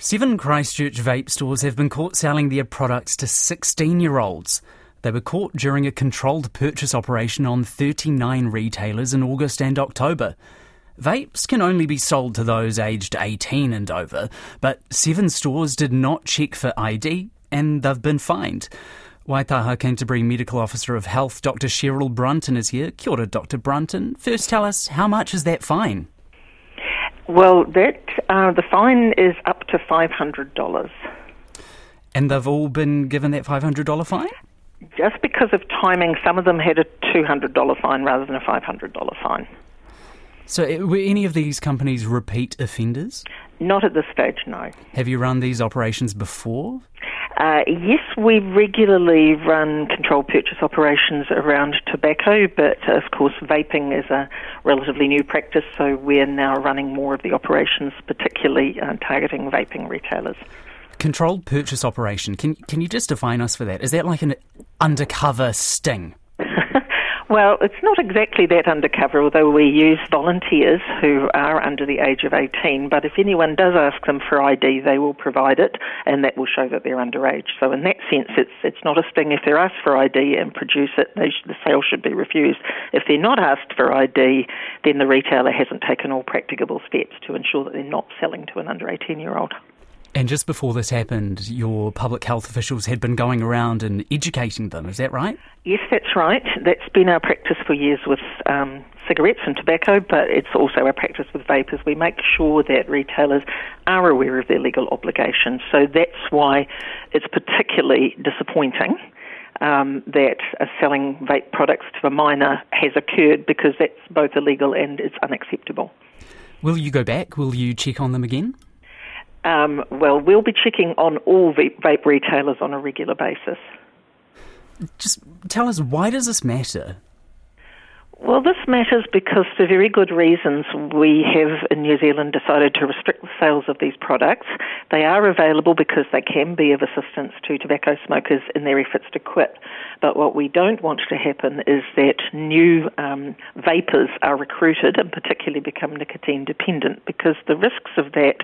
Seven Christchurch vape stores have been caught selling their products to 16 year olds. They were caught during a controlled purchase operation on 39 retailers in August and October. Vapes can only be sold to those aged 18 and over, but seven stores did not check for ID and they've been fined. Waitaha Canterbury Medical Officer of Health, Dr. Cheryl Brunton, is here. Kia ora, Dr. Brunton. First, tell us how much is that fine? Well, that uh, the fine is up to five hundred dollars. And they've all been given that five hundred dollar fine. Just because of timing, some of them had a two hundred dollar fine rather than a five hundred dollar fine. So, uh, were any of these companies repeat offenders? Not at this stage, no. Have you run these operations before? Uh, yes, we regularly run controlled purchase operations around tobacco, but of course, vaping is a relatively new practice, so we're now running more of the operations, particularly uh, targeting vaping retailers. Controlled purchase operation. Can can you just define us for that? Is that like an undercover sting? Well, it's not exactly that undercover, although we use volunteers who are under the age of 18. But if anyone does ask them for ID, they will provide it, and that will show that they're underage. So, in that sense, it's it's not a sting. If they're asked for ID and produce it, the sale should be refused. If they're not asked for ID, then the retailer hasn't taken all practicable steps to ensure that they're not selling to an under 18 year old. And just before this happened, your public health officials had been going around and educating them. Is that right? Yes, that's right. That's been our practice for years with um, cigarettes and tobacco, but it's also our practice with vapors. We make sure that retailers are aware of their legal obligations. So that's why it's particularly disappointing. Um, that selling vape products to a minor has occurred because that's both illegal and it's unacceptable. Will you go back? Will you check on them again? Um, well, we'll be checking on all vape retailers on a regular basis. Just tell us why does this matter? Well, this matters because, for very good reasons, we have in New Zealand decided to restrict the sales of these products. They are available because they can be of assistance to tobacco smokers in their efforts to quit. But what we don't want to happen is that new um, vapers are recruited and particularly become nicotine dependent because the risks of that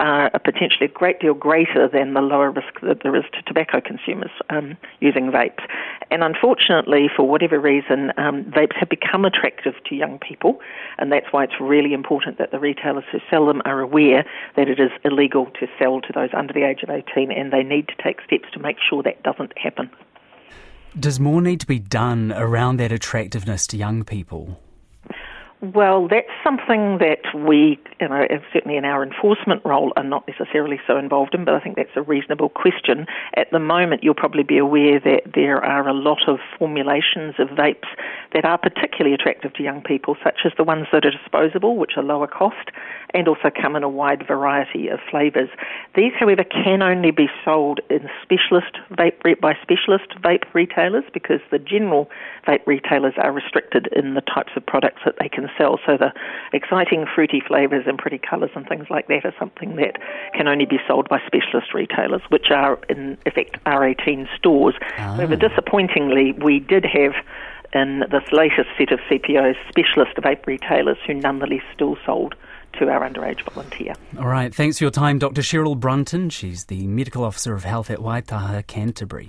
are potentially a great deal greater than the lower risk that there is to tobacco consumers um, using vapes. And unfortunately, for whatever reason, um, vapes have become attractive to young people, and that's why it's really important that the retailers who sell them are aware that it is illegal to sell to those under the age of 18, and they need to take steps to make sure that doesn't happen. Does more need to be done around that attractiveness to young people? Well, that's something that we, you know, certainly in our enforcement role, are not necessarily so involved in, but I think that's a reasonable question. At the moment, you'll probably be aware that there are a lot of formulations of vapes that are particularly attractive to young people, such as the ones that are disposable, which are lower cost, and also come in a wide variety of flavours. These, however, can only be sold in specialist vape by specialist vape retailers because the general vape retailers are restricted in the types of products that they can sell. So the exciting fruity flavours and pretty colours and things like that are something that can only be sold by specialist retailers, which are in effect R18 stores. Ah. However, disappointingly, we did have in this latest set of CPOs specialist vape retailers who nonetheless still sold to our underage volunteer. All right, thanks for your time, Dr. Cheryl Brunton. She's the Medical Officer of Health at Waitaha, Canterbury.